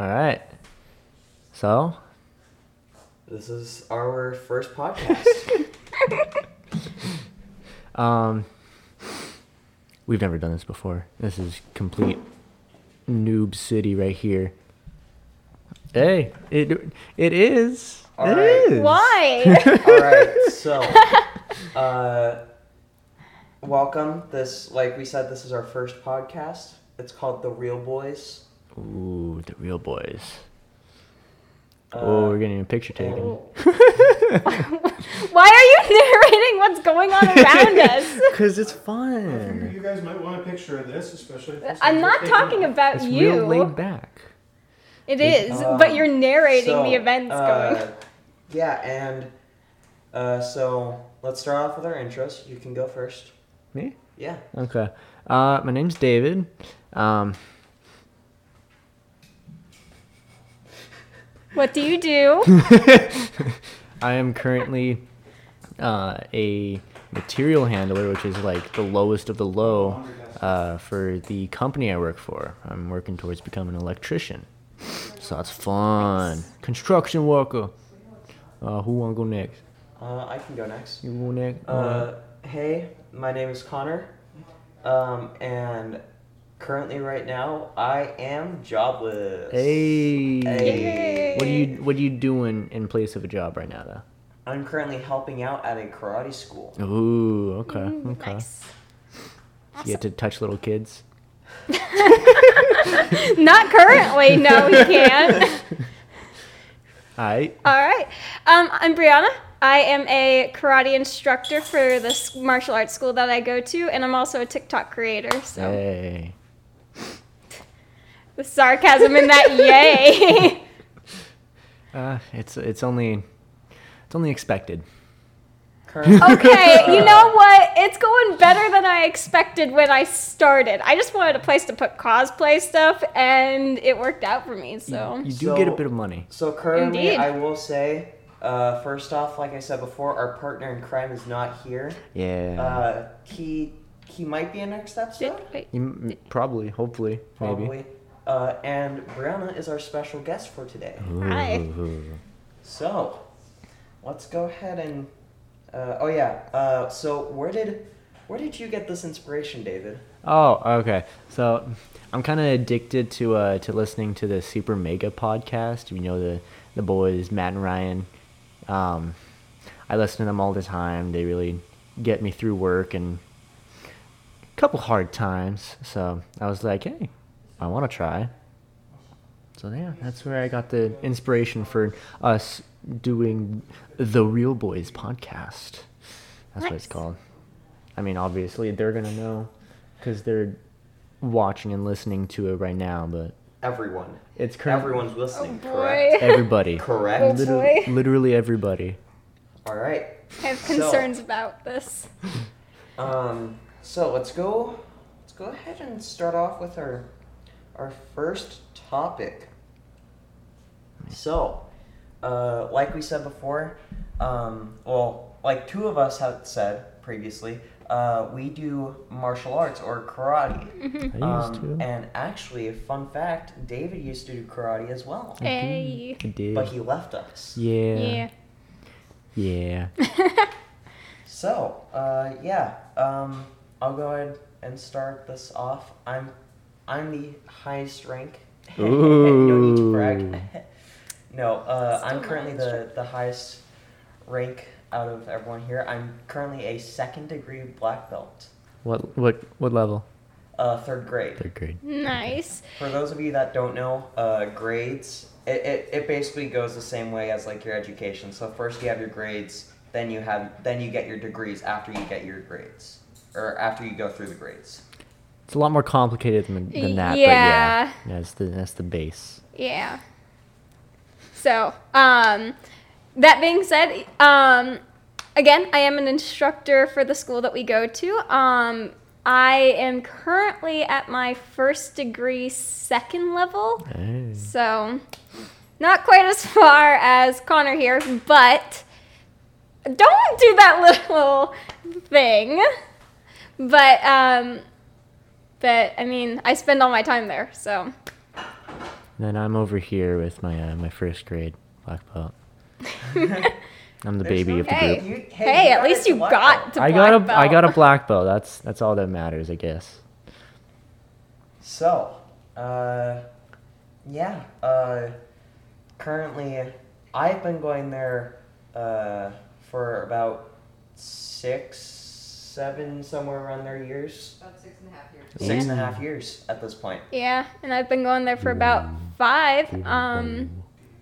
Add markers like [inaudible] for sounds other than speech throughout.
All right. So, This is our first podcast. [laughs] um, we've never done this before. This is complete noob city right here. Hey, it it is. All It right. is. Why? [laughs] All right, so uh, welcome. This, like we said, this is our first podcast. It's called The Real Boys. Ooh, the real boys. Uh, oh, we're getting a picture taken. [laughs] Why are you [laughs] narrating what's going on around [laughs] us? Cause it's I figure fun. you guys might want a picture of this, especially. If I'm not talking up. about It's real laid you. back. It is, Um, but you're narrating so, the events uh, going. Yeah, and uh, so let's start off with our intros. You can go first. Me? Yeah. Okay. Uh, my name's David. Um, What do you do? [laughs] I am currently uh, a material handler, which is like the lowest of the low uh, for the company I work for. I'm working towards becoming an electrician. So that's fun. Construction worker. Uh, who wanna go next? Uh, I can go next. You go next? Uh, hey, my name is Connor, um, and currently, right now, I am jobless. hey. Hey. What are you What are you doing in place of a job right now, though? I'm currently helping out at a karate school. Ooh, okay, okay. Mm, Nice. You get to touch little kids. [laughs] Not currently. No, you can't. [laughs] Alright. All right. Um, I'm Brianna. I am a karate instructor for this martial arts school that I go to, and I'm also a TikTok creator. So Hey. The sarcasm in that, yay! [laughs] Uh, it's it's only it's only expected. Okay, you [laughs] know what? It's going better than I expected when I started. I just wanted a place to put cosplay stuff, and it worked out for me. So You do get a bit of money. so currently, Indeed. I will say, uh, first off, like I said before, our partner in crime is not here. Yeah. Uh, he he might be in next episode, Wait, You m- probably, hopefully, maybe. Uh, and Brianna is our special guest for today. Hi. [laughs] So, let's go ahead and. Uh, oh yeah. Uh, so where did where did you get this inspiration, David? Oh, okay. So I'm kind of addicted to uh to listening to the Super Mega podcast. You know the the boys Matt and Ryan. Um, I listen to them all the time. They really get me through work and a couple hard times. So I was like, hey, I want to try. So yeah, that's where I got the inspiration for us doing the Real Boys podcast. That's what it's called. I mean, obviously they're gonna know because they're watching and listening to it right now. But Everyone. it's current. Everyone's listening. Oh, correct. boy. [laughs] Everybody. [laughs] Correct. Oh, literally, boy. literally everybody. All right. I have So- concerns about this. Um. So let's go. Let's go ahead and start off with our our first topic. So, uh, like we said before, um, well, like two of us have said previously, uh, we do martial arts or karate. Mm-hmm. I used Um, to. and actually, a fun fact: David used to do karate as well, Hey. I did. but he left us. yeah. Yeah. Yeah. [laughs] So, uh, yeah, um, I'll go ahead and start this off. I'm, I'm the highest rank. [laughs] no need to brag. [laughs] no, uh, I'm currently the, the highest rank out of everyone here. I'm currently a second degree black belt, What what what level? uh, third grade. Third grade. Nice. For those of you that don't know, uh, grades, it, it, it basically goes the same way as like your education. So first you have your grades, then you have then you get your degrees after you get your grades, or after you go through the grades. It's a lot more complicated than, than that. Yeah. But yeah, that's the that's the base. Yeah. So, um, that being said, um, again, I am an instructor for the school that we go to. Um, I am currently at my first degree, second level. Hey. So, not quite as far as Connor here, but don't do that [laughs] little thing. But, um, but I mean, I spend all my time there, so then I'm over here with my uh, my first grade black belt. [laughs] I'm the There's baby no- of the Hey. group. You- Hey, you at got least it to you black got belt. to I got a black I got a belt. black belt. That's that's all that matters, I guess. So, uh, yeah. Uh, currently, I've been going there uh, for about six, seven, somewhere around there years. About six and a half years. Six and a half years at this point. Yeah, and I've been going there for about five. Um,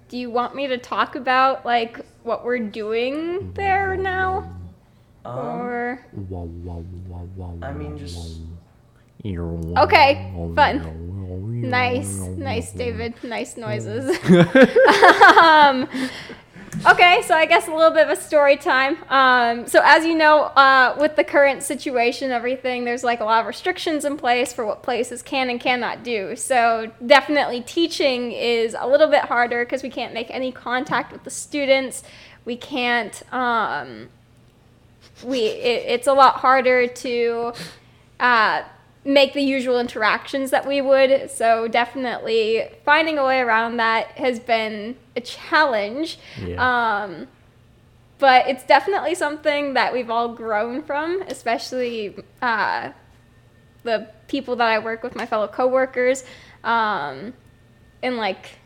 do you want me to talk about like what we're doing there now, Um, or I mean, just Okay, fun. nice, nice, David, nice noises. [laughs] [laughs] um, okay, so I guess a little bit of a story time. Um, so as you know, uh, with the current situation, everything there's like a lot of restrictions in place for what places can and cannot do. So definitely teaching is a little bit harder because we can't make any contact with the students. We can't. Um, we it, it's a lot harder to uh, make the usual interactions that we would. So definitely finding a way around that has been a challenge. Yeah. Um, but it's definitely something that we've all grown from, especially uh, the people that I work with, my fellow coworkers, um, and like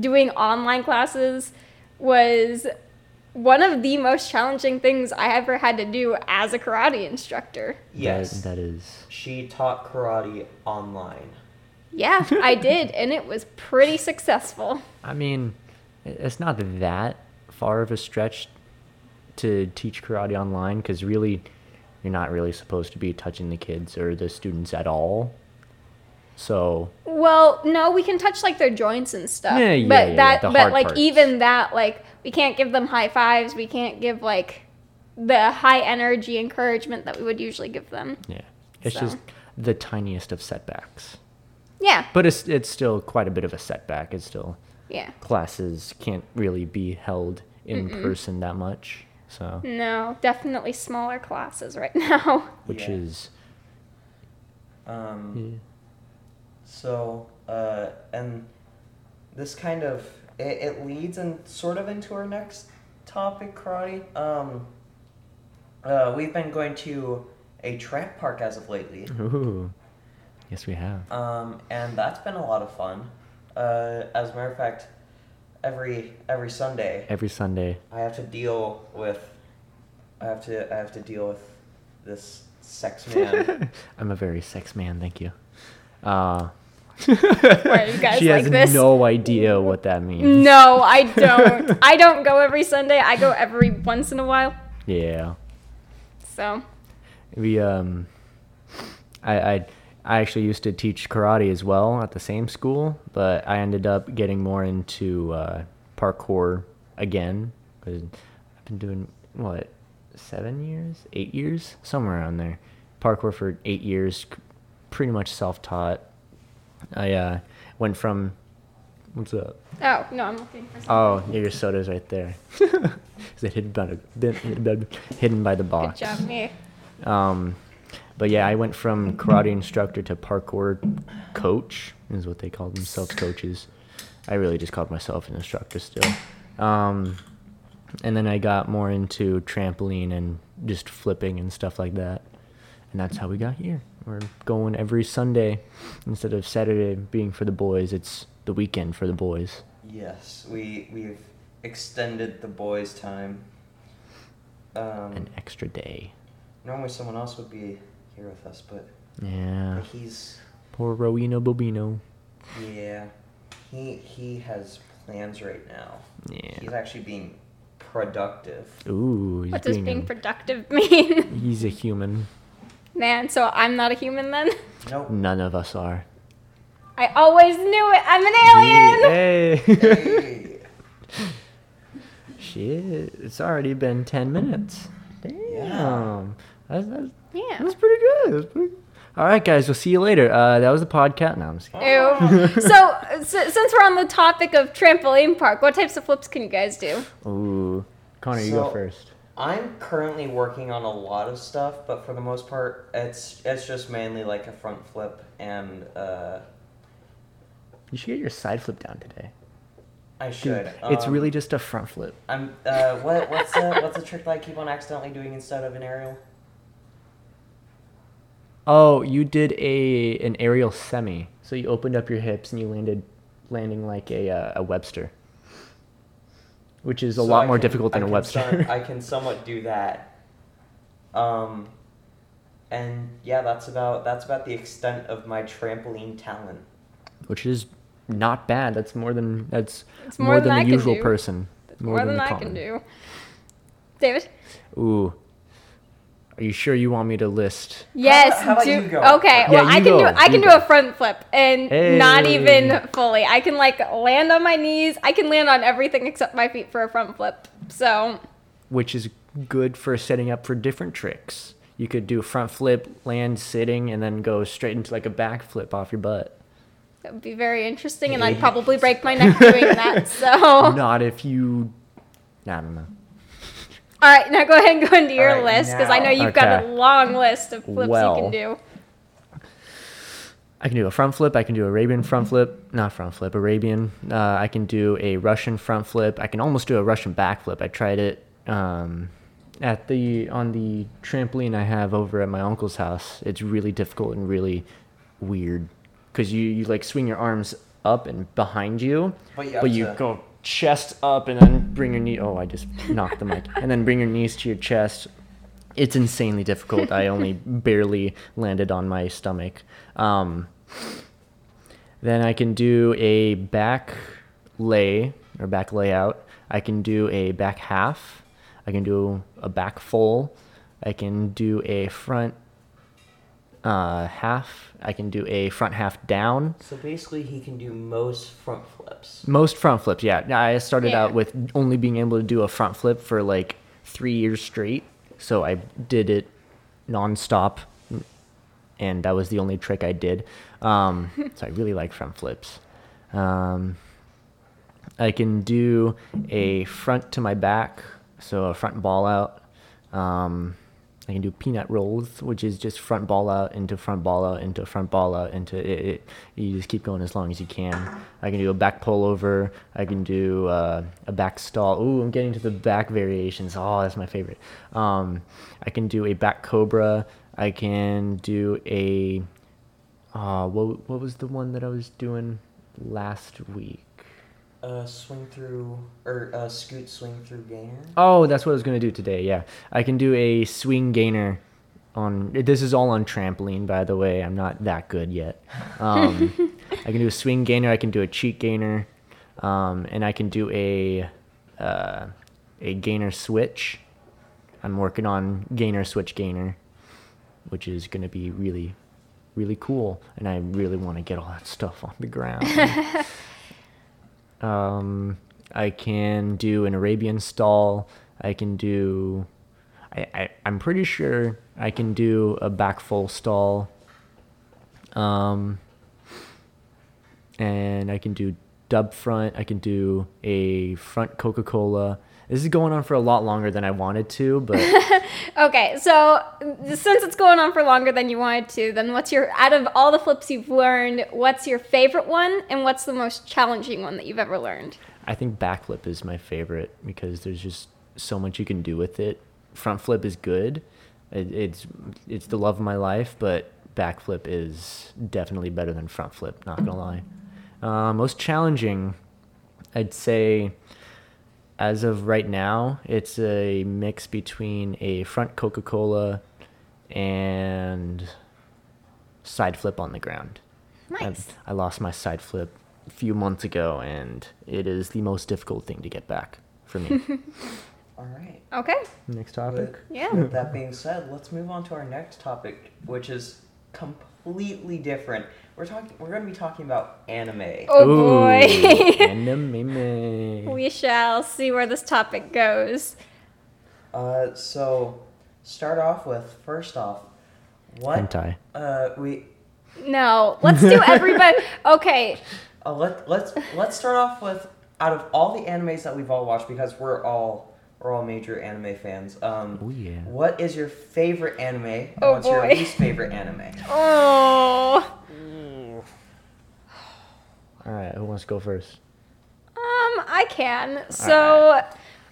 doing online classes was one of the most challenging things I ever had to do as a karate instructor. yes. That, that is. She taught karate online. Yeah, I [laughs] did, and it was pretty successful. I mean, it's not that far of a stretch to teach karate online because really, you're not really supposed to be touching the kids or the students at all. So Well, no, we can touch like their joints and stuff. Yeah, yeah, but yeah, that the but hard like parts. even that like we can't give them high fives, we can't give like the high energy encouragement that we would usually give them. yeah, it's So. just the tiniest of setbacks. Yeah. But it's it's still quite a bit of a setback. It's still Yeah. classes can't really be held in person that much. So No, definitely smaller classes right [laughs] now. which Yeah. is Um, yeah. So, uh, and this kind of it, it leads and sort of into our next topic, karate. Um, uh, we've been going to a tramp park as of lately, Ooh. Yes, we have. um, and that's been a lot of fun. Uh, as a matter of fact, every every Sunday Every Sunday. I have to deal with I have to I have to deal with this sex man. [laughs] I'm a very sex man, thank you. Uh, Why, you guys she like has this? no idea what that means. No, I don't. I don't go every Sunday. I go every once in a while. Yeah. So, We um I I I actually used to teach karate as well at the same school, but I ended up getting more into uh, parkour again because I've been doing what seven years, eight years, somewhere around there. Parkour for eight years, pretty much self-taught. I uh, went from what's up? oh no, I'm looking for something. Oh, your soda's right there. [laughs] Is it hidden by the hidden by the box? Good job, me. Um, but yeah, I went from karate instructor to parkour coach, is what they call themselves, coaches. I really just called myself an instructor still. Um, and then I got more into trampoline and just flipping and stuff like that. And that's how we got here. We're going every Sunday instead of Saturday being for the boys. It's the weekend for the boys. yes, we we've extended the boys' time. Um, An extra day. normally someone else would be here with us, but, Yeah. but he's Poor Rowena Bobino. yeah, he he has plans right now. Yeah. He's actually being productive. Ooh, he's What does being being productive [laughs] mean? He's a human. Man, so I'm not a human then? Nope. None of us are. I always knew it. I'm an alien. Hey. Hey. [laughs] Shit, it's already been 10 minutes. Damn. That's, that's, Yeah. that's pretty good. That's pretty good. All right, guys, we'll see you later. Uh, that was the podcast. No, I'm just kidding. Ew. [laughs] so, s since we're on the topic of trampoline park, what types of flips can you guys do? Ooh. Connor, you go first. I'm currently working on a lot of stuff, but for the most part, it's it's just mainly like a front flip and uh, You should get your side flip down today. I Dude, should. it's Um, really just a front flip. I'm. Uh, what what's the what's the trick that I keep on accidentally doing instead of an aerial? Oh, you did a an aerial semi. So you opened up your hips and you landed landing like a uh, a Webster. Which is a So lot I more can- difficult than I a Webster. some- I [laughs] can somewhat do that. Um, and yeah, that's about that's about the extent of my trampoline talent. which is not bad. That's more than that's more, more than than the I usual person. More, than the I common. can do. David? Ooh. Are you sure you want me to list? Yes. how about do, you go? Okay. Yeah, well, I you can do I can you do go. a front flip and not even fully. I can like land on my knees. I can land on everything except my feet for a front flip. So Which is good for setting up for different tricks. You could do a front flip, land sitting, and then go straight into like a back flip off your butt. that would be very interesting, and I'd probably break my neck doing that. [laughs] So Not if you. I don't know. All right, now go ahead and go into your All right, list because I know you've got a long list of flips you can do. I can do a front flip. I can do Arabian front flip. Not front flip, Arabian. Uh, I can do a Russian front flip. I can almost do a Russian back flip. I tried it um, at the on the trampoline I have over at my uncle's house. It's really difficult and really weird because you you like swing your arms up and behind you, But you have to- go chest up and then bring your knee. Oh, I just knocked the mic. [laughs] And then bring your knees to your chest. It's insanely difficult. I only barely landed on my stomach. Um, then I can do a back lay or back layout. I can do a back half. I can do a back full. I can do a front uh, half. I can do a front half down. So basically, he can do most front flips. Most front flips, yeah. Yeah, I started Yeah. out with only being able to do a front flip for like three years straight. So I did it nonstop, and that was the only trick I did. Um, [laughs] so I really like front flips. Um, I can do a front to my back, so a front ball out. Um, I can do peanut rolls, which is just front ball out into front ball out into front ball out into it. it you just keep going as long as you can. I can do a back pull over. I can do uh, a back stall. Ooh, I'm getting to the back variations. Oh, that's my favorite. Um, I can do a back cobra. I can do a. Uh, what what was the one that I was doing last week? Uh, swing through or uh, scoot swing through gainer. Oh, that's what I was gonna do today. Yeah, I can do a swing gainer. On this is all on trampoline, by the way. I'm not that good yet. Um, I can do a swing gainer. I can do a cheat gainer, um, and I can do a uh, a gainer switch. I'm working on gainer switch gainer, which is gonna be really, really cool. And I really want to get all that stuff on the ground. [laughs] Um, I can do an Arabian stall. I can do. I, I I'm pretty sure I can do a back full stall. Um. And I can do dub front. I can do a front Coca Cola. This is going on for a lot longer than I wanted to, but [laughs] Okay, so since it's going on for longer than you wanted to, then what's your out of all the flips you've learned, what's your favorite one and what's the most challenging one that you've ever learned? I think backflip is my favorite because there's just so much you can do with it. Front flip is good. It, it's it's the love of my life, but backflip is definitely better than front flip. Not gonna lie. Uh, most challenging, I'd say, as of right now, it's a mix between a front Coca Cola and side flip on the ground. I- Nice. I, lost my side flip a few months ago, and it is the most difficult thing to get back for me. [laughs] All right. Okay. Next topic. With Yeah. that being said, let's move on to our next topic, which is completely different. We're talking. We're going to be talking about anime. Oh boy. Anime. [laughs] we shall see where this topic goes. Uh, so start off with first off, what? Hentai. Uh, we No, let's do everybody. [laughs] Okay, uh, let let's let's start off with out of all the animes that we've all watched because we're all we're all major anime fans. Um, Oh yeah. What is your favorite anime? And Oh, what's your least favorite anime? [laughs] Oh. All right, who wants to go first? Um, I can. So,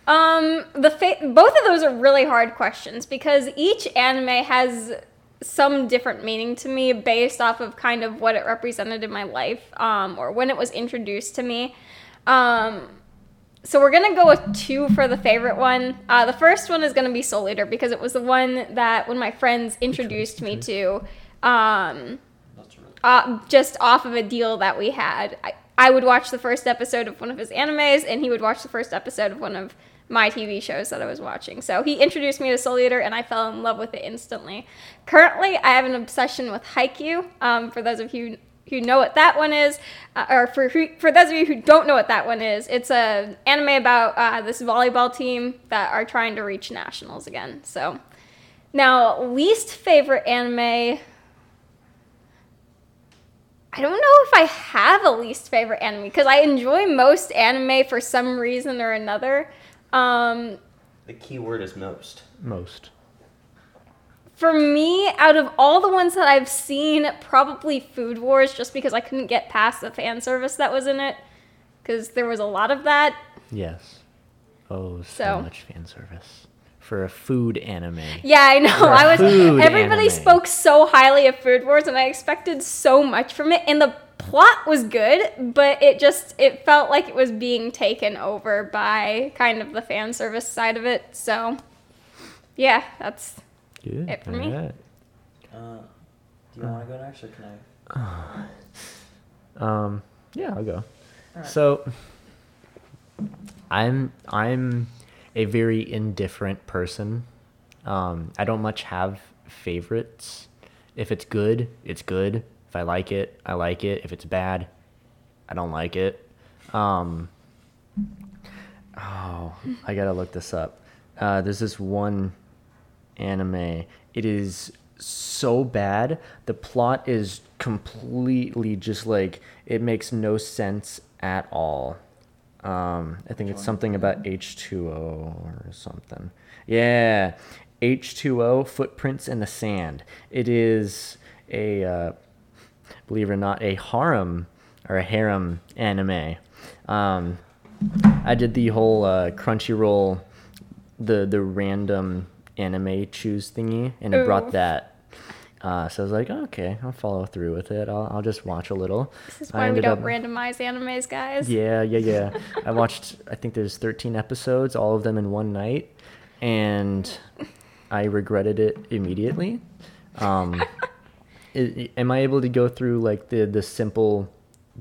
um, the fa- both of those are really hard questions because each anime has some different meaning to me based off of kind of what it represented in my life, um, or when it was introduced to me. Um, so we're gonna go with two for the favorite one. Uh, the first one is gonna be Soul Eater because it was the one that when my friends introduced me to. Um, uh, just off of a deal that we had. I, I would watch the first episode of one of his animes, and he would watch the first episode of one of my TV shows that I was watching. So he introduced me to Soul Eater, and I fell in love with it instantly. Currently, I have an obsession with Haikyuu. Um, for those of you who know what that one is, uh, or for who, for those of you who don't know what that one is, it's a anime about uh, this volleyball team that are trying to reach nationals again. So now, least favorite anime. I don't know if I have a least favorite anime because I enjoy most anime for some reason or another. Um, the key word is most. Most. For me, out of all the ones that I've seen, probably Food Wars, just because I couldn't get past the fan service that was in it, because there was a lot of that. Yes. Oh, so, So- much fan service for a food anime. Yeah, I know. I was. Everybody anime. spoke so highly of Food Wars, and I expected so much from it. And the plot was good, but it just it felt like it was being taken over by kind of the fan service side of it. So, yeah, that's Good. It for me. alright. Uh, do you want to go next, or can I? [sighs] Um, yeah, I'll go. Alright. So, I'm I'm a very indifferent person. Um, I don't much have favorites. If it's good, it's good. If I like it, I like it. If it's bad, I don't like it. Um, oh, I gotta look this up. Uh, there's this one anime. It is so bad. The plot is completely just like it makes no sense at all. Um, I think it's something about H2O or something. Yeah, H2O footprints in the sand. It is a uh, believe it or not a harem or a harem anime. Um, I did the whole uh, Crunchyroll, the the random anime choose thingy, and it Ooh. brought that. Uh, so I was like, okay, I'll follow through with it. I'll, I'll just watch a little. this is why we don't up- randomize animes, guys. Yeah, yeah, yeah. [laughs] I watched. I think there's 13 episodes, all of them in one night, and I regretted it immediately. Um, [laughs] i- i- am I able to go through like the the simple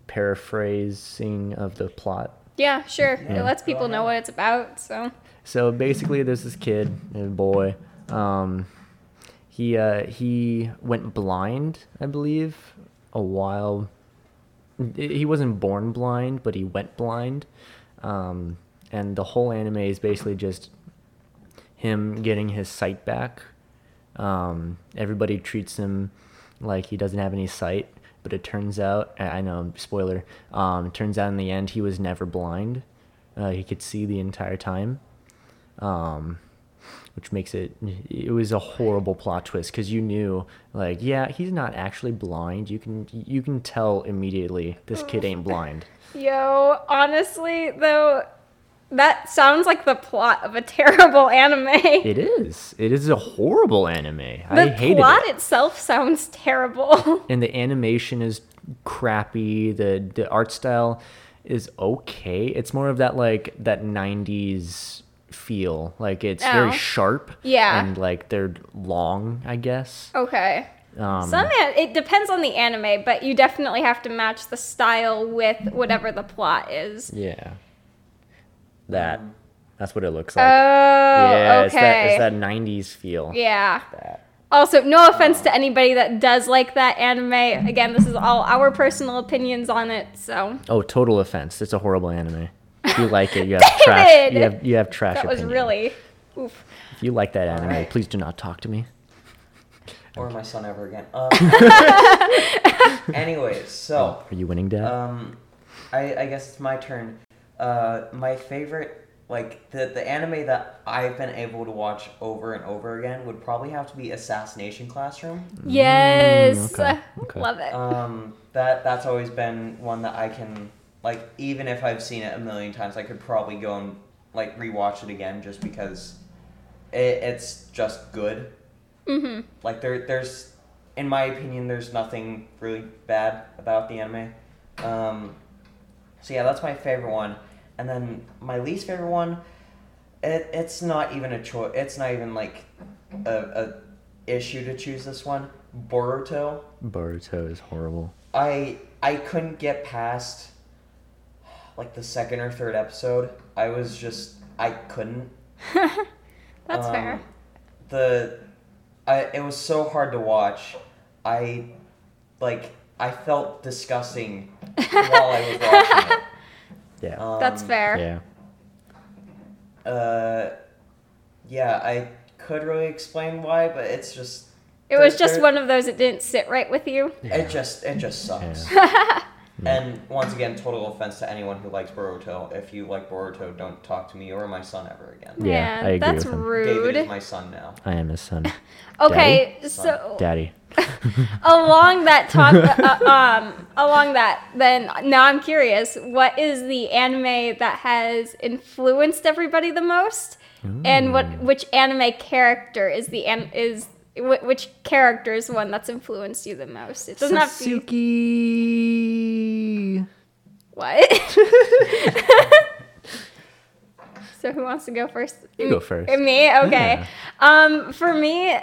paraphrasing of the plot? Yeah, sure. Yeah. It lets people know what it's about. So So basically, there's this kid, a boy. Um, he uh, he went blind, I believe, a while. He wasn't born blind, but he went blind. Um, and the whole anime is basically just him getting his sight back. Um, everybody treats him like he doesn't have any sight, but it turns out, I know, spoiler. Um, turns out in the end he was never blind. Uh, he could see the entire time um, which makes it it was a horrible plot twist because you knew like yeah he's not actually blind. You can you can tell immediately this kid ain't [laughs] blind. Yo, honestly though, that sounds like the plot of a terrible anime. [laughs] it is. It is a horrible anime. The i hated The plot it. itself sounds terrible. [laughs] and the animation is crappy. The the art style is okay. It's more of that like that 90s feel like it's Oh. very sharp Yeah. and like they're long i guess okay. um, Some an- it depends on the anime, but you definitely have to match the style with whatever the plot is. Yeah. That. Um, That's what it looks like. Oh, yeah, it's that, it's that 90s feel. yeah. That. Also, no offense to anybody that does like that anime. Again, this is all our personal opinions on it, so Oh, total offense. It's a horrible anime. If you like it, you have [laughs] trash. You have, you have trash that was opinion. really oof. If you like that anime, Alright. please do not talk to me. Or my son ever again. Um, [laughs] anyways, so Are you winning, Dad? um, I, I guess it's my turn. Uh, my favorite. like the the anime that I've been able to watch over and over again would probably have to be Assassination Classroom. Yes. okay, okay. Love it. Um, that that's always been one that I can like even if I've seen it a million times, I could probably go and like rewatch it again just because it, it's just good. hmm Like there there's in my opinion there's nothing really bad about the anime. Um, so yeah, that's my favorite one. And then my least favorite one, it it's not even a choice. It's not even like a, a issue to choose this one. Boruto. Boruto is horrible. I I couldn't get past like the second or third episode. I was just I couldn't. [laughs] That's Um, fair. The I it was so hard to watch. I like I felt disgusting while I was watching it. [laughs] Yeah. Um, That's fair. yeah. Uh, yeah, I could really explain why, but it's just It was just one of those that didn't sit right with you. It just it just sucks. [laughs] And once again, total offense to anyone who likes Boruto. If you like Boruto, don't talk to me or my son ever again. Yeah, Man, I agree that's with him. David is my son now. I am his son. [laughs] Okay, Son. so Daddy. [laughs] along that talk, uh, um, along that, then now I'm curious. What is the anime that has influenced everybody the most, and what which anime character is the an, is wh- which character is one that's influenced you the most? It doesn't have to. Be, Sasuke. What? [laughs] so who wants to go first? You go first. Me? Okay. Um, for me,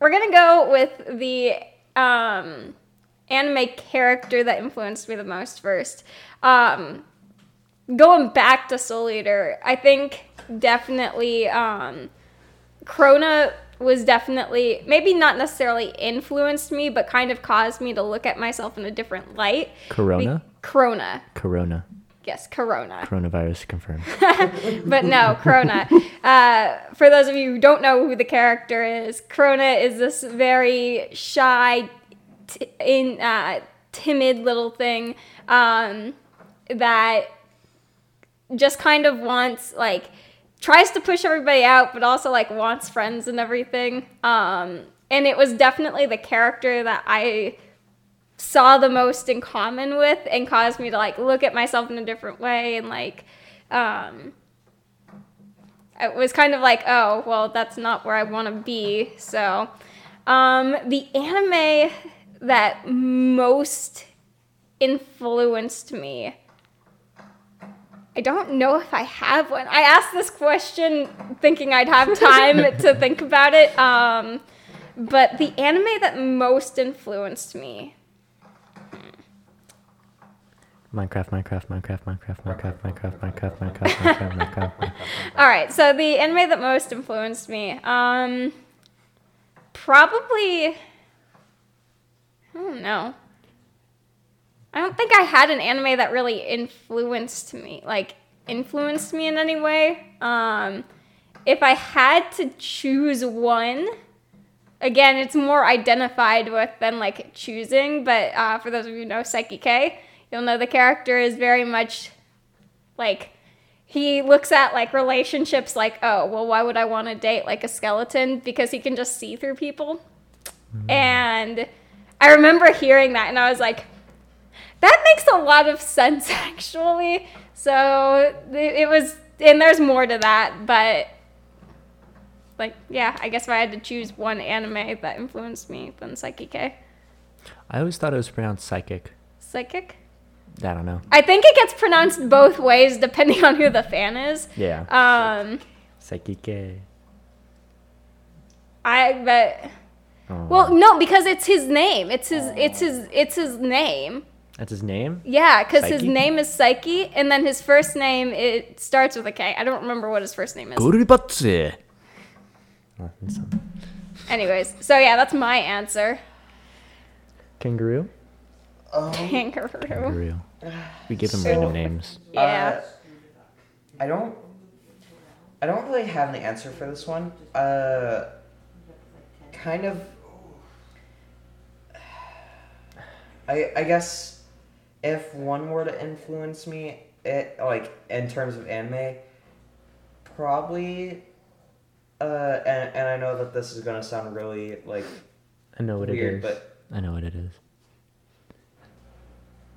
we're gonna go with the um, anime character that influenced me the most first. Um, going back to Soul Eater, I think definitely um, Krona was definitely maybe not necessarily influenced me, but kind of caused me to look at myself in a different light. Corona. Krona, Corona. yes, Corona. Coronavirus confirmed. [laughs] but no, Corona. Uh, for those of you who don't know who the character is, Corona is this very shy, t- in uh, timid little thing um, that just kind of wants like tries to push everybody out, but also like wants friends and everything. Um, and it was definitely the character that I saw the most in common with and caused me to like look at myself in a different way and like um it was kind of like oh well that's not where i want to be so um the anime that most influenced me I don't know if I have one. I asked this question thinking I'd have [laughs] time to think about it. Um, but the anime that most influenced me Minecraft, Minecraft, Minecraft, Minecraft, Minecraft, Minecraft, Minecraft, Minecraft, Minecraft, Minecraft, Minecraft. All right, so the anime that most influenced me, um, probably, I don't know. I don't think I had an anime that really influenced me, like influenced me in any way. Um, if I had to choose one, again, it's more identified with than like choosing. But uh, for those of you who know Saiki K, you'll know the character is very much like he looks at like relationships like oh well why would i want to date like a skeleton? Because he can just see through people. Mm-hmm. And i remember hearing that and i was like that makes a lot of sense [laughs] actually. So it was and there's more to that but like yeah i guess if i had to choose one anime that influenced me then Saiki K. I always thought it was pronounced psychic. psychic I don't know. i think it gets pronounced both ways depending on who the fan is Yeah. um Psychic. i bet Oh. Well, no, because it's his name. It's his. It's his. It's his name. That's his name? Yeah, because his name is Saiki, and then his first name it starts with a K. I don't remember what his first name is. Gorubatsu. That's not- Anyways, so yeah, that's my answer. Kangaroo? Um, Kangaroo. Kangaroo. We give them So- random names. [laughs] Yeah. Uh, I don't. I don't really have an answer for this one. Uh, kind of. I I guess if one were to influence me, it like in terms of anime, probably. Uh, and, and I know that this is gonna sound really like I know what weird, it is. but I know what it is.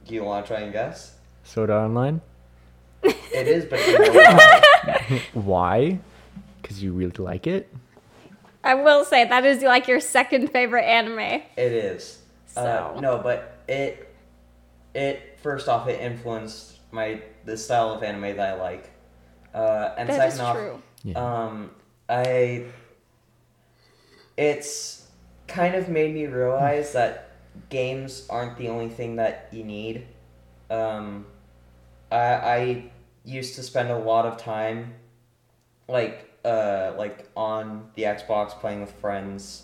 Do you want to try and guess? Sword Art Online. It is, but you [laughs] know why? [laughs] Why? Because you really like it. I will say that is like your second favorite anime. It is. Uh, So- no, but it it first off it influenced my the style of anime that I like. Uh, and That second is off, true. Yeah. um, I it's kind of made me realize that games aren't the only thing that you need. Um, I I used to spend a lot of time like uh like on the Xbox playing with friends,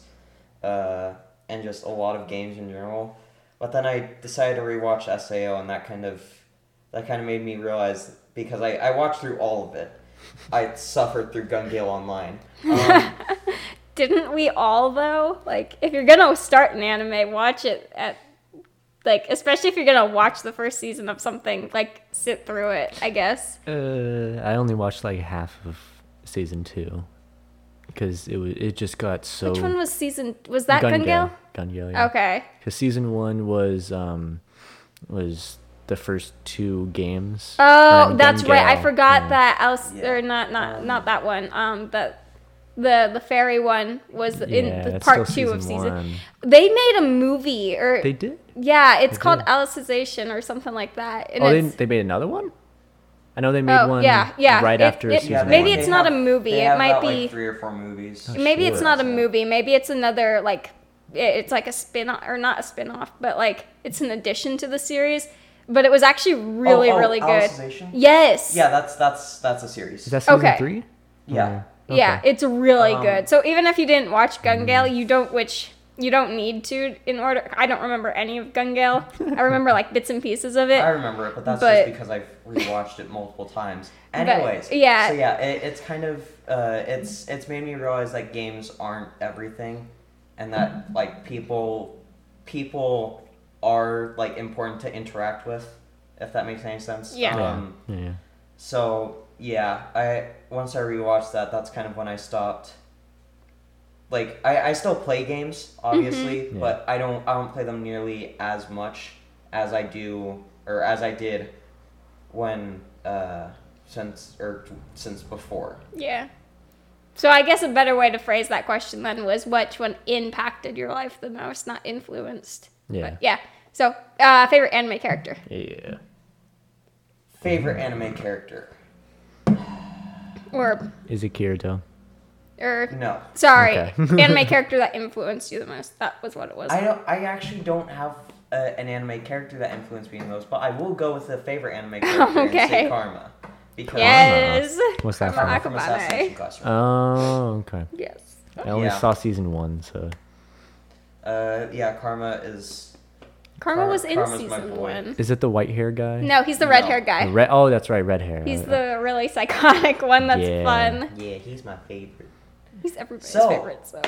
uh, and just a lot of games in general. But then I decided to rewatch Sao, and that kind of that kind of made me realize because I, I watched through all of it. I suffered through Gun Gale Online. [laughs] Um, Didn't we all though? Like, if you're gonna start an anime, watch it at like, especially if you're gonna watch the first season of something, like sit through it. I guess. Uh, I only watched like half of season two because it was it just got so. Which one was season? Was that Gun Gun Gale? Gun Gale. Yeah. Okay. Because season one was um was the first two games. Oh, that's Gun right. I forgot yeah. that Else Yeah. or not not not that one. Um, that the the fairy one was in Yeah, the part still two of season. one. They made a movie or They did. yeah, it's They called did. Alicization or something like that. And oh, they, they made another one. I know they made oh one. yeah, yeah. Right It- after it- season maybe one. it's they not a movie. they It have might about, be like three or four movies. Oh, maybe it's not a movie. Maybe it's another like it's like a spin off or not a spin off, but like it's an addition to the series. But it was actually really Oh, oh, really good. Yes. Yeah, that's that's that's a series. Is that season Okay. three? yeah. Yeah, Okay. it's really Um, good. So even if you didn't watch Gun Gale, Mm. you don't which you don't need to in order. I don't remember any of Gun Gale. I remember like bits and pieces of it. I remember it, but that's But- just because I've rewatched it multiple times. [laughs] But, Anyways, yeah. So yeah, it, it's kind of uh, it's it's made me realize that games aren't everything, and that like people people are like important to interact with, if that makes any sense. Yeah. Um, Yeah. yeah. So yeah, I once I rewatched that, that's kind of when I stopped. Like I, I still play games, obviously, Mhm. but I don't I don't play them nearly as much as I do or as I did when uh since or since before. Yeah. So I guess a better way to phrase that question then was which one impacted your life the most, not influenced. Yeah. But yeah. So uh, favorite anime character. Yeah. Favorite anime character? Or Is it Kirito? or No. sorry, Okay. [laughs] anime [laughs] character that influenced you the most. That was what it was. I don't I actually don't have uh, an anime character that influenced me the most, but I will go with the favorite anime [laughs] character and say Okay. Karma. Because yes. What's that Karma from? from Akabane. Assassination Classroom. Oh, okay. Yes. I only Yeah. saw season one, so Uh, yeah, Karma is. Karma Kar- was in Karma's my season boy. one. is it the white hair guy? No, he's the red hair guy. The Red. Oh, that's right, red hair. He's Uh, the really psychotic [laughs] one that's Yeah. fun. Yeah, he's my favorite. He's everybody's So- favorite, so.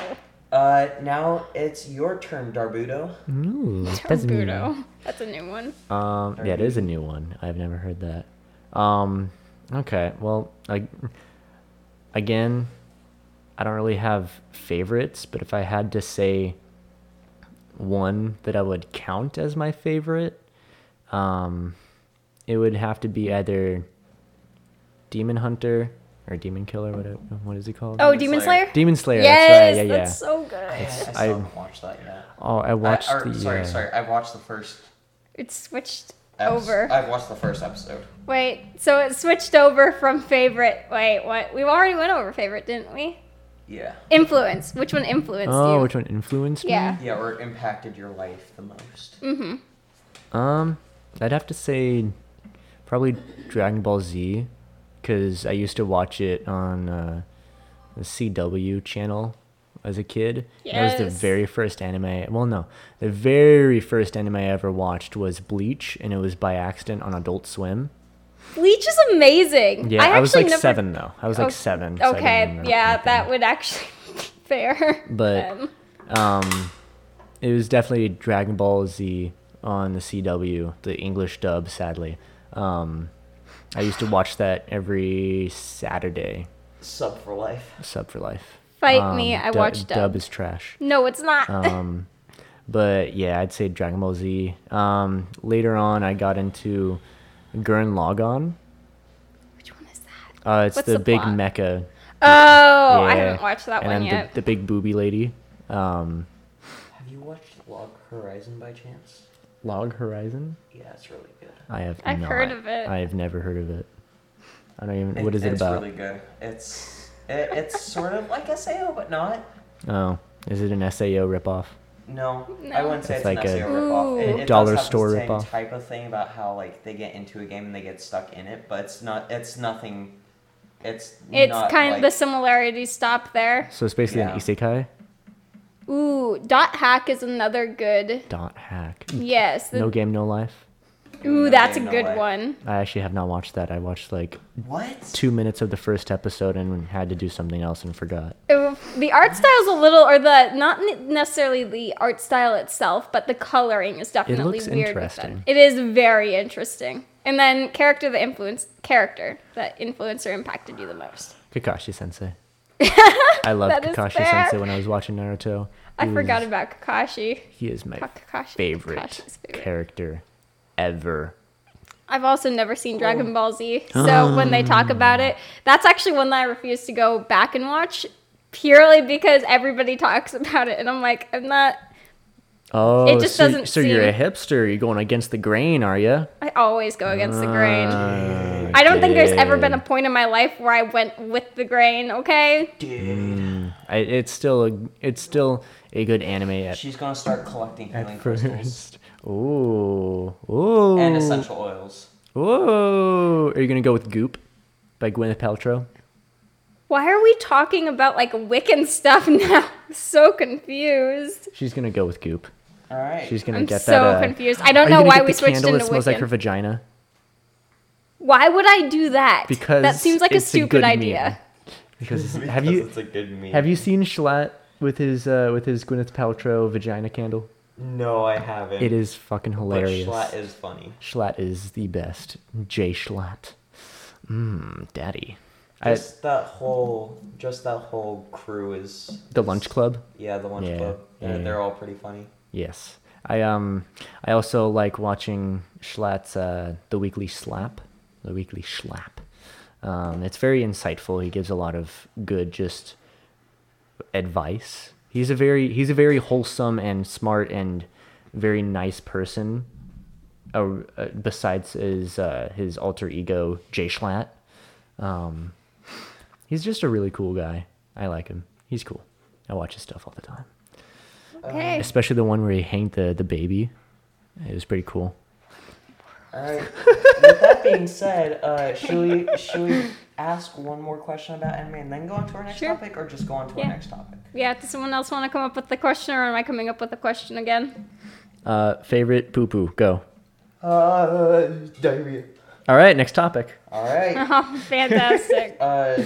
Uh, now it's your turn, Darbudo. Ooh, that's new. Budo. That's a new one. Um, yeah, it is a new one. I've never heard that. Um, okay, well, like, again, I don't really have favorites, but if I had to say one that I would count as my favorite, um, it would have to be either Demon Hunter or Demon Killer. What what is it called? Oh, Demon Demon Slayer. Slayer? Demon Slayer. yes, that's right. Yeah, yeah. that's so good. I, I still I- haven't watched that yet. Oh, I watched I, or, the. sorry, uh, sorry. I've watched the first. It switched eps- over. I've watched the first episode. Wait, so it switched over from favorite. Wait, what? We already went over favorite, didn't we? Yeah. Influence. Which one influenced Oh, you? which one influenced me? Yeah. Yeah, or impacted your life the most. Mm-hmm. Um, I'd have to say probably Dragon Ball Z, because I used to watch it on uh, the CW channel as a kid. That was the very first anime. Well, no, the very first anime I ever watched was Bleach, and it was by accident on Adult Swim. Bleach is amazing. Yeah, I, I, was like never- seven though. I was like Oh, seven. so Okay, yeah, anything. that would actually [laughs] be fair. But then. um, it was definitely Dragon Ball Z on the CW, the English dub. Sadly, um, I used to watch that every Saturday, Sub for life. Sub for life. Fight me, I Dub- watched Dub Dub. is trash. No, it's not. [laughs] Um, but yeah, I'd say Dragon Ball Z. Um, later on, I got into Gurren Lagann. Which one is that? Uh, it's What's the, the big plot? mecha. Oh, I haven't watched that and one yet. The, the big booby lady. Um, Have you watched Log Horizon by chance? Log Horizon. Yeah, it's really good. I have. I've not. heard of it. I have never heard of it. I don't even. What is it it's about? really good. It's it, it's sort of like SAO, but not. Oh, is it an Sao ripoff? No, No. I wouldn't say It's it's, like an a SAO ripoff. It, it dollar does have store the same ripoff. type of thing about how like they get into a game and they get stuck in it, but it's not. It's nothing. It's It's not kind like, of the similarities stop there. So it's basically Yeah. an isekai. Ooh, Dot Hack is another good. Dot hack. Yes. the- No game, no life. Ooh, that's a Game, No good one. I actually have not watched that. I watched like What? two minutes of the first episode and had to do something else and forgot. It- the art style's a little, or the not ne- necessarily the art style itself, but the coloring is definitely looks weird. With interesting. it. it is very interesting. And then character, the influence character, that influencer impacted you the most. Kakashi Sensei. [laughs] I loved That is Kakashi fair. Sensei when I was watching Naruto. I He forgot about Kakashi. He is my Kakashi. favorite, Kakashi's favorite. character ever. I've also never seen Dragon Ball Z, so when they talk about it, that's actually one that I refuse to go back and watch purely because everybody talks [laughs] about it, and I'm like, I'm not. Oh, it just so, doesn't so you're a hipster. You're going against the grain, are you? I always go against the grain. Uh, I don't think there's ever been a point in my life where I went with the grain. Okay. Dude. I, it's still a it's still a good anime at, She's gonna start collecting healing at crystals first. [laughs] Ooh, ooh, and essential oils. Ooh, are you gonna go with Goop by Gwyneth Paltrow? Why are we talking about like Wiccan stuff [laughs] now? I'm so confused. She's gonna go with Goop. All right. She's gonna get that. I'm get so that. Uh, confused. I don't you know gonna why get we the switched candle into that smells like her vagina Why would I do that? because that seems like a it's stupid good idea. meme. Because [laughs] have you It's a good meme. have you seen Schlatt with his uh, with his Gwyneth Paltrow vagina candle? No, I haven't. It is fucking hilarious. But Schlatt is funny. Schlatt is the best. Jay Schlatt. Mmm, daddy. I, Just that whole, just that whole crew is. the lunch club. Yeah, the lunch Yeah, club. They're, yeah. they're all pretty funny. Yes. I um I also like watching Schlatt's uh the weekly slap. The weekly slap. Um it's very insightful. He gives a lot of good just advice. He's a very he's a very wholesome and smart and very nice person. Uh, uh, besides his uh, his alter ego Jay Schlatt. Um he's just a really cool guy. I like him. He's cool. I watch his stuff all the time Okay. especially the one where he hanged the the baby. It was pretty cool. All right. With that being said, uh, should we should we ask one more question about anime and then go on to our next Sure. topic, or just go on to Yeah. our next topic? Yeah. Does someone else want to come up with the question, or am I coming up with the question again? Uh, favorite poo poo. Go. Uh, diarrhea. All right, next topic. All right. [laughs] Oh, fantastic. [laughs] Uh.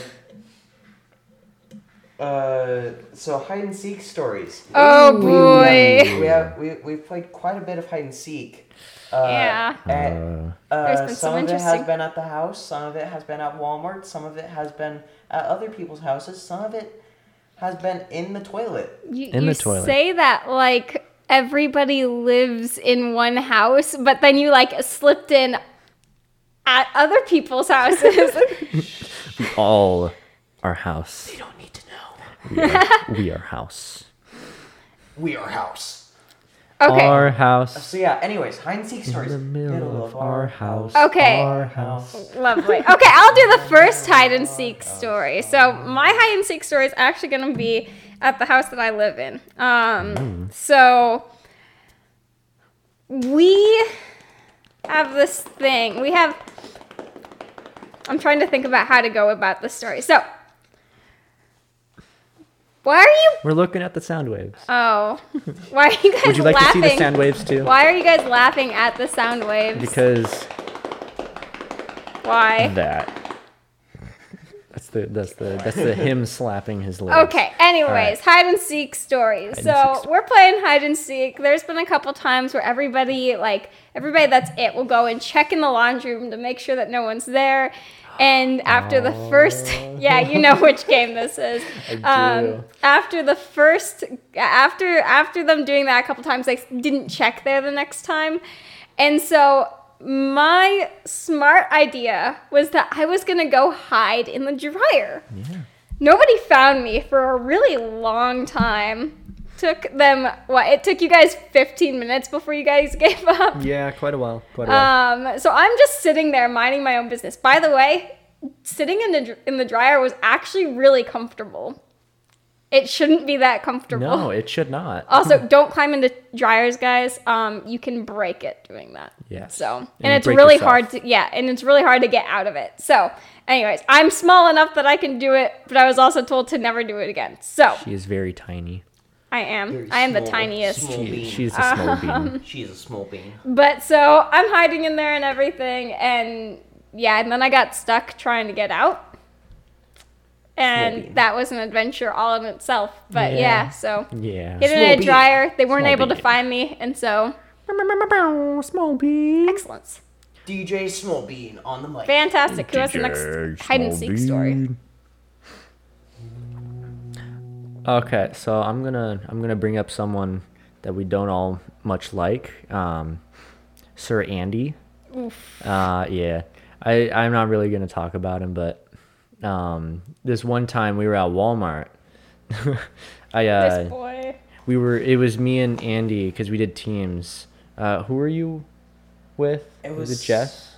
Uh, so hide and seek stories. oh boy. We have we we've played quite a bit of hide and seek. Uh, Yeah. and, Uh, There's been some some of it has been at the house. Some of it has been at Walmart. Some of it has been at other people's houses. Some of it has been in the toilet. You, In you the toilet. say that like everybody lives in one house, but then you like slipped in at other people's houses. [laughs] [laughs] we all are house. You don't need to know. We are, we are house. We are house. Okay. Our house. So yeah. Anyways, hide and seek stories. In the middle of our house. Okay. Our house. House. Lovely. Okay, I'll do the first hide and seek story. So my hide and seek story is actually going to be at the house that I live in. Um, so we have this thing. We have. I'm trying to think about how to go about the story. So why are you? We're looking at the sound waves. Oh, why are you guys Would you like laughing? to see the sound waves too? Why are you guys laughing at the sound waves? Because why? that. That's the that's the that's the him slapping his leg. Okay. Anyways, hide and seek stories. and so seek we're playing hide and seek. There's been a couple times where everybody, like everybody that's it, will go and check in the laundry room to make sure that no one's there. And after the first, [laughs] yeah, you know which game this is. [laughs] Um, after the first, after after them doing that a couple times, they didn't check there the next time, and so my smart idea was that I was gonna go hide in the dryer. Yeah. Nobody found me for a really long time. Took them what? It took you guys 15 minutes before you guys [laughs] gave up. Yeah, quite a while. Quite a while. Um, so I'm just sitting there minding my own business. By the way, sitting in the in the dryer was actually really comfortable. It shouldn't be that comfortable. no, it should not. [laughs] Also, [laughs] don't climb into dryers, guys. Um, you can break it doing that. Yeah. So, and, And it's really yourself. hard to yeah, and it's really hard to get out of it. So, anyways, I'm small enough that I can do it, but I was also told to never do it again. So, She is very tiny. I am. Very I am the tiniest. small She, she's a small um, bean. [laughs] She's a small bean. But so I'm hiding in there and everything, and yeah, and then I got stuck trying to get out. And that was an adventure all in itself. But yeah, Yeah. so Yeah. hid in a bean. dryer. They weren't Small able to find me, and so Small bean. excellence. DJ Small Bean on the mic. Fantastic. Who has the next hide and seek story? Okay, so I'm gonna I'm gonna bring up someone that we don't all much like, um, Sir Andy. Uh, yeah, I I'm not really gonna talk about him, but um, this one time we were at Walmart. [laughs] I uh, This boy. we were it was me and Andy because we did teams. Uh, who were you with? It was was- it Jess?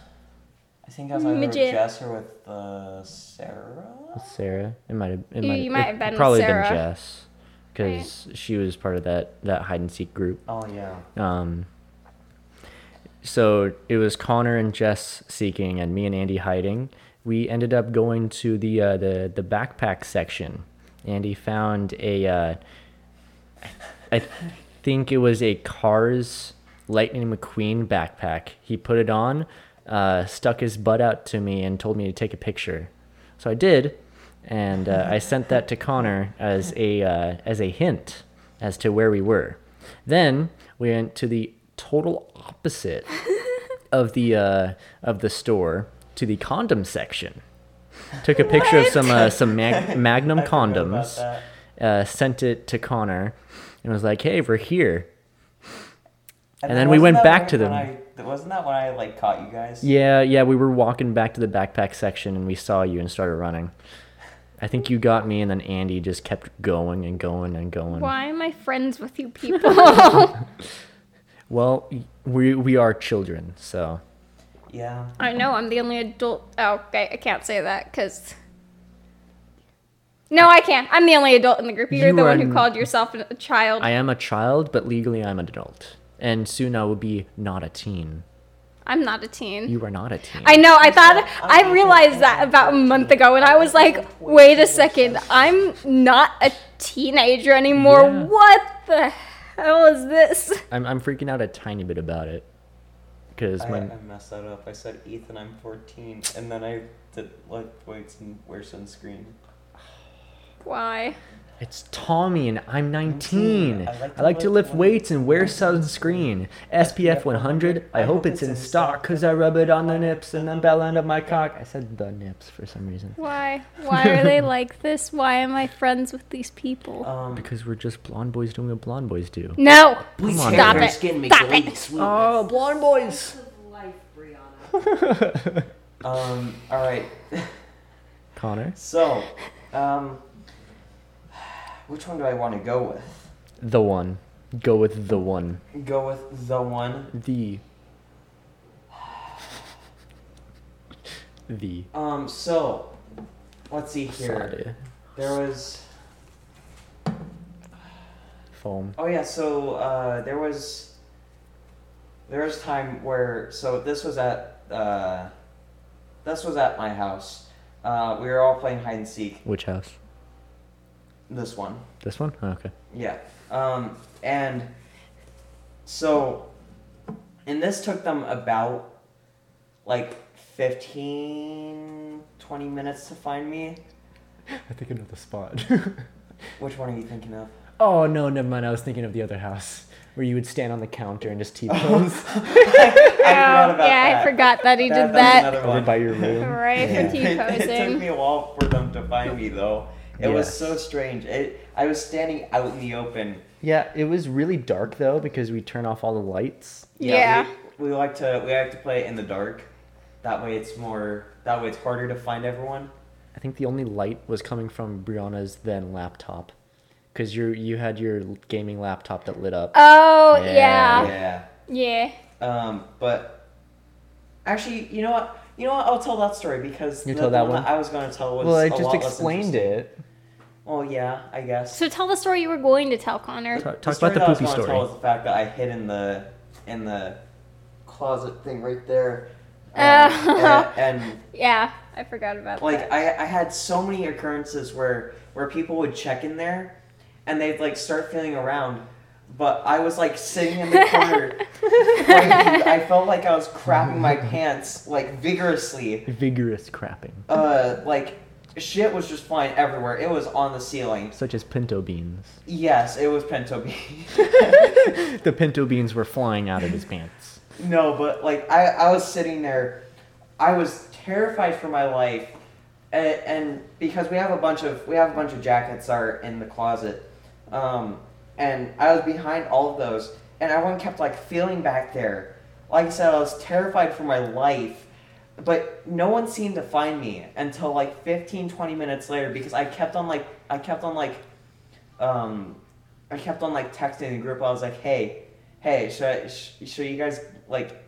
I think I was either with Jess or with uh, Sarah. Sarah. It might have. It You- might. you might have been with probably Sarah. been Jess, because she was part of that that hide and seek group. Oh yeah. Um. So it was Connor and Jess seeking, and me and Andy hiding. We ended up going to the uh, the the backpack section. Andy found a. Uh, I think it was a Cars Lightning McQueen backpack. He put it on, uh, stuck his butt out to me, and told me to take a picture. So I did, and uh, I sent that to Connor as a uh, as a hint as to where we were. Then we went to the total opposite [laughs] of the uh, of the store to the condom section. Took a picture of some uh, some mag- [laughs] Magnum I forgot about condoms. Uh, sent it to Connor, and was like, "Hey, we're here." And then then we went back to them. I, wasn't that when I like caught you guys? Yeah, yeah, we were walking back to the backpack section, and we saw you and started running. I think you got me, and then Andy just kept going and going and going. Why am I friends with you [laughs] people? [laughs] Well, we we are children, so Yeah. I know I'm the only adult. Oh, okay, I can't say that because. No, I can't. I'm the only adult in the group. You're You the are one who n- called yourself a child. I am a child, but legally I'm an adult, and soon I will be not a teen. I'm not a teen. You are not a teen. I know. I thought I realized that about a month ago, and I was like, "Wait a second, I'm not a teenager anymore. Yeah. What the hell is this?" I'm I'm freaking out a tiny bit about it, because I, my I messed that up. I said Ethan, I'm 14, and then I did like weights and wear sunscreen. Why? It's Tommy and I'm 19. 19. I like, to lift weights and wear sunscreen. SPF 100. I hope it's in stock because I rub it on the nips and the bell end of my cock. I said the nips for some reason. Why? Why are they [laughs] like this? Why am I friends with these people? Um, Because we're just blonde boys doing what blonde boys do. No. bleach on, Stop it. skin makes Stop it. Oh, blonde boys. life, [laughs] Brianna. Um, all right. [laughs] Connor, So, um, which one do I want to go with? the one. Go with the one. Go with the one. The. [sighs] The. Um, so, let's see here. Sorry. There was. Foam. Oh yeah, so uh, there was. There was time where so this was at uh, this was at my house. Uh, we were all playing hide and seek. Which house? This one. This one? Oh, okay. Yeah. Um, and so, and this took them about like 15, 20 minutes to find me. I think another spot. [laughs] Which one are you thinking of? oh no, never mind. I was thinking of the other house where you would stand on the counter and just [laughs] T pose I forgot Oh, yeah, that. I forgot that he That- did that's that. another over one. by your room. Right Yeah. for T It, it took me a while for them to find me though. It was so strange. It, I was standing out in the open. Yeah, it was really dark though because we turn off all the lights. Yeah. We, we like to we like to play in the dark. That way it's more that way it's harder to find everyone. I think the only light was coming from Brianna's then laptop, because you you had your gaming laptop that lit up. Oh Yeah. yeah, Yeah. yeah. Um, but actually, you know what? You know what? I'll tell that story because You the, tell the that one one? that I was going to tell was well, I a just lot explained interesting. it. Well, yeah, I guess. So tell the story you were going to tell, Connor. Talk, The talk story about the that I was poopy gonna story. Tell was the fact that I hid in the in the closet thing right there. Um, [laughs] Oh. and, and [laughs] Yeah, I forgot about like that. I, I had so many occurrences where where people would check in there and they'd like start feeling around but i was like sitting in the corner [laughs] like, i felt like i was crapping my pants like vigorously Vigorous crapping, uh like shit was just flying everywhere it was on the ceiling such as pinto beans. yes it was pinto beans. [laughs] the pinto beans were flying out of his pants. No, but like I, I was sitting there, I was terrified for my life, and, and because we have a bunch of we have a bunch of jackets are in the closet, um, and I was behind all of those, and everyone kept like feeling back there. Like I said, I was terrified for my life, but no one seemed to find me until like 15, 20 minutes later because I kept on like I kept on like, um, I kept on like texting the group. I was like, hey, hey, should I, sh- should you guys like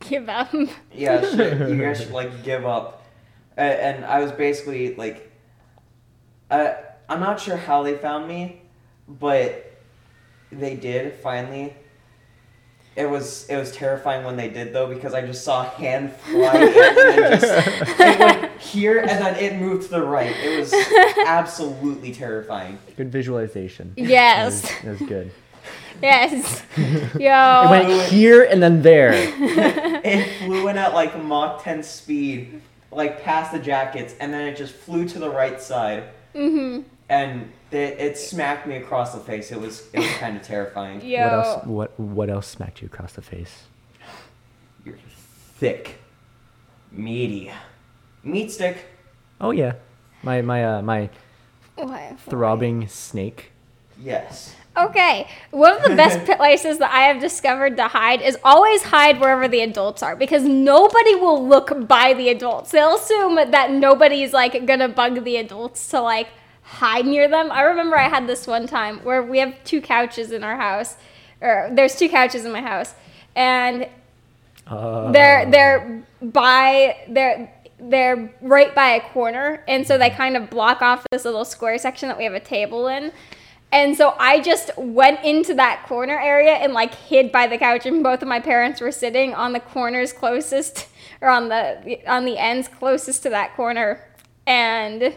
Give up. [laughs] yeah, should, [laughs] you guys should like give up. Uh, and I was basically like, uh, I'm not sure how they found me, but they did finally. It was it was terrifying when they did though because I just saw a hand fly in and just it went [laughs] here and then it moved to the right. It was [laughs] absolutely terrifying. Good visualization. Yes. That was, that was good. yes. [laughs] Yo. It went here and then there. It flew in at like Mach 10 speed, like past the jackets, and then it just flew to the right side. Mm-hmm. and it, it smacked me across the face. It was it was [laughs] kind of terrifying. Yo. What else? What what else smacked you across the face? You're thick, meaty, meat stick. Oh yeah, my my uh, my What? throbbing snake. Yes. Okay, one of the best [laughs] places that I have discovered to hide is always hide wherever the adults are because nobody will look by the adults. They'll assume that nobody's like gonna bug the adults to like hide near them. I remember I had this one time where we have two couches in our house, or there's two couches in my house, and Uh, they're they're by they're they're right by a corner and so they kind of block off this little square section that we have a table in. And so i just went into that corner area and like hid by the couch and both of my parents were sitting on the corners closest or on the on the ends closest to that corner and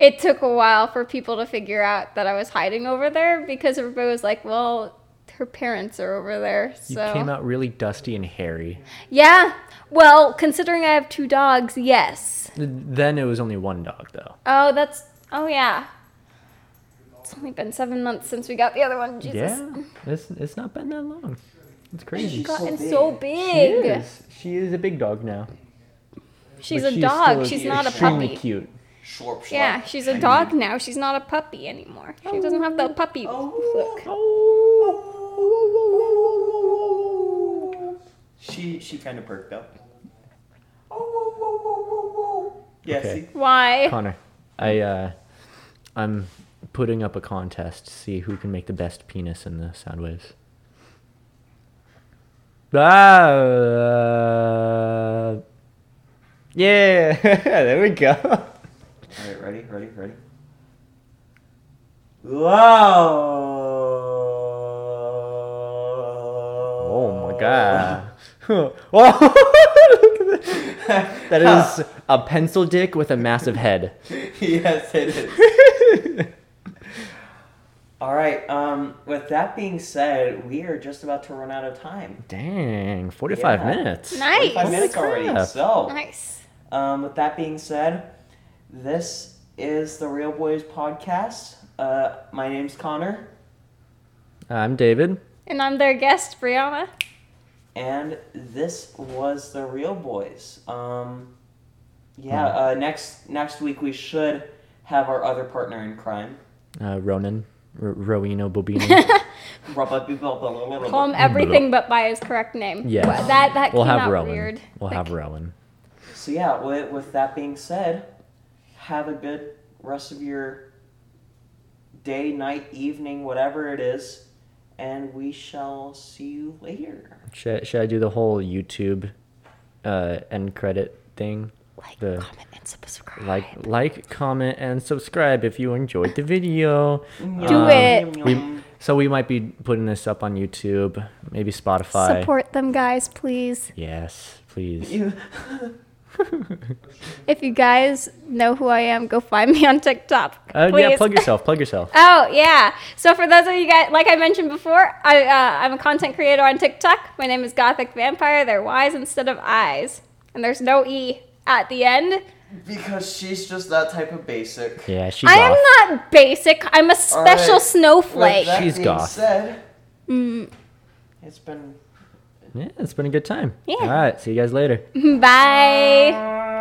it took a while for people to figure out that i was hiding over there because everybody was like well her parents are over there you so came out really dusty and hairy. yeah. Well, considering I have two dogs, yes. Then it was only one dog though. Oh, that's. Oh, yeah. It's only been seven months since we got the other one. Jesus. Yeah, it's it's not been that long. It's crazy. She's She's so gotten big. so She big. is. She is a big dog now. She's But a dog. She's not a extremely puppy. cute. Slurp, slurp. Yeah, she's a dog now. She's not a puppy anymore. She doesn't have the puppy oh, look. She she kind of perked up. Yeah. Okay. See. Why? Connor, I uh, I'm putting up a contest to see who can make the best penis in the sound waves. Ah, yeah, [laughs] there we go. All right. Ready. Ready. Ready. Whoa. Oh my god. [laughs] [laughs] Whoa, look at that. That is [laughs] a pencil dick with a massive head. yes, it is. All right. Um. With that being said, we are just about to run out of time. Dang, 45 Yeah. minutes. Nice. Forty-five minutes Holy already. crap. So, Nice. Um, with that being said, this is the Real Boys podcast. Uh, my name's Connor, I'm David. And I'm their guest, Brianna. and this was the Real Boys. Um, yeah. Uh, next next week we should have our other partner in crime. Uh, Ronan. R- Roweno Bobino. [laughs] Call him everything but by his correct name. Yes. Wha- That that we'll came have out Rowan. weird. We'll have Rowan. So yeah, with, with that being said, have a good rest of your day, night, evening, whatever it is, and we shall see you later. Should, should I do the whole YouTube uh, end credit thing? Like, The- comment, and subscribe. Like, like, comment, and subscribe if you enjoyed the video. Do it. We, so we might be putting this up on YouTube, maybe Spotify. Support them, guys, please. Yes, please. [laughs] You- [laughs] If you guys know who I am, go find me on TikTok. Uh, yeah, plug yourself. Plug [laughs] yourself. Oh yeah. So for those of you guys, like I mentioned before, I uh, I'm a content creator on TikTok. My name is Gothyc Vampyr. They're Y's instead of I's, and there's no E at the end. because she's just that type of basic. Yeah, she's I off. am not basic. I'm a special Alright, With snowflake. that She's being goth. said, Mm, it's been Yeah, it's been a good time. Yeah. All right, see you guys later. [laughs] bye.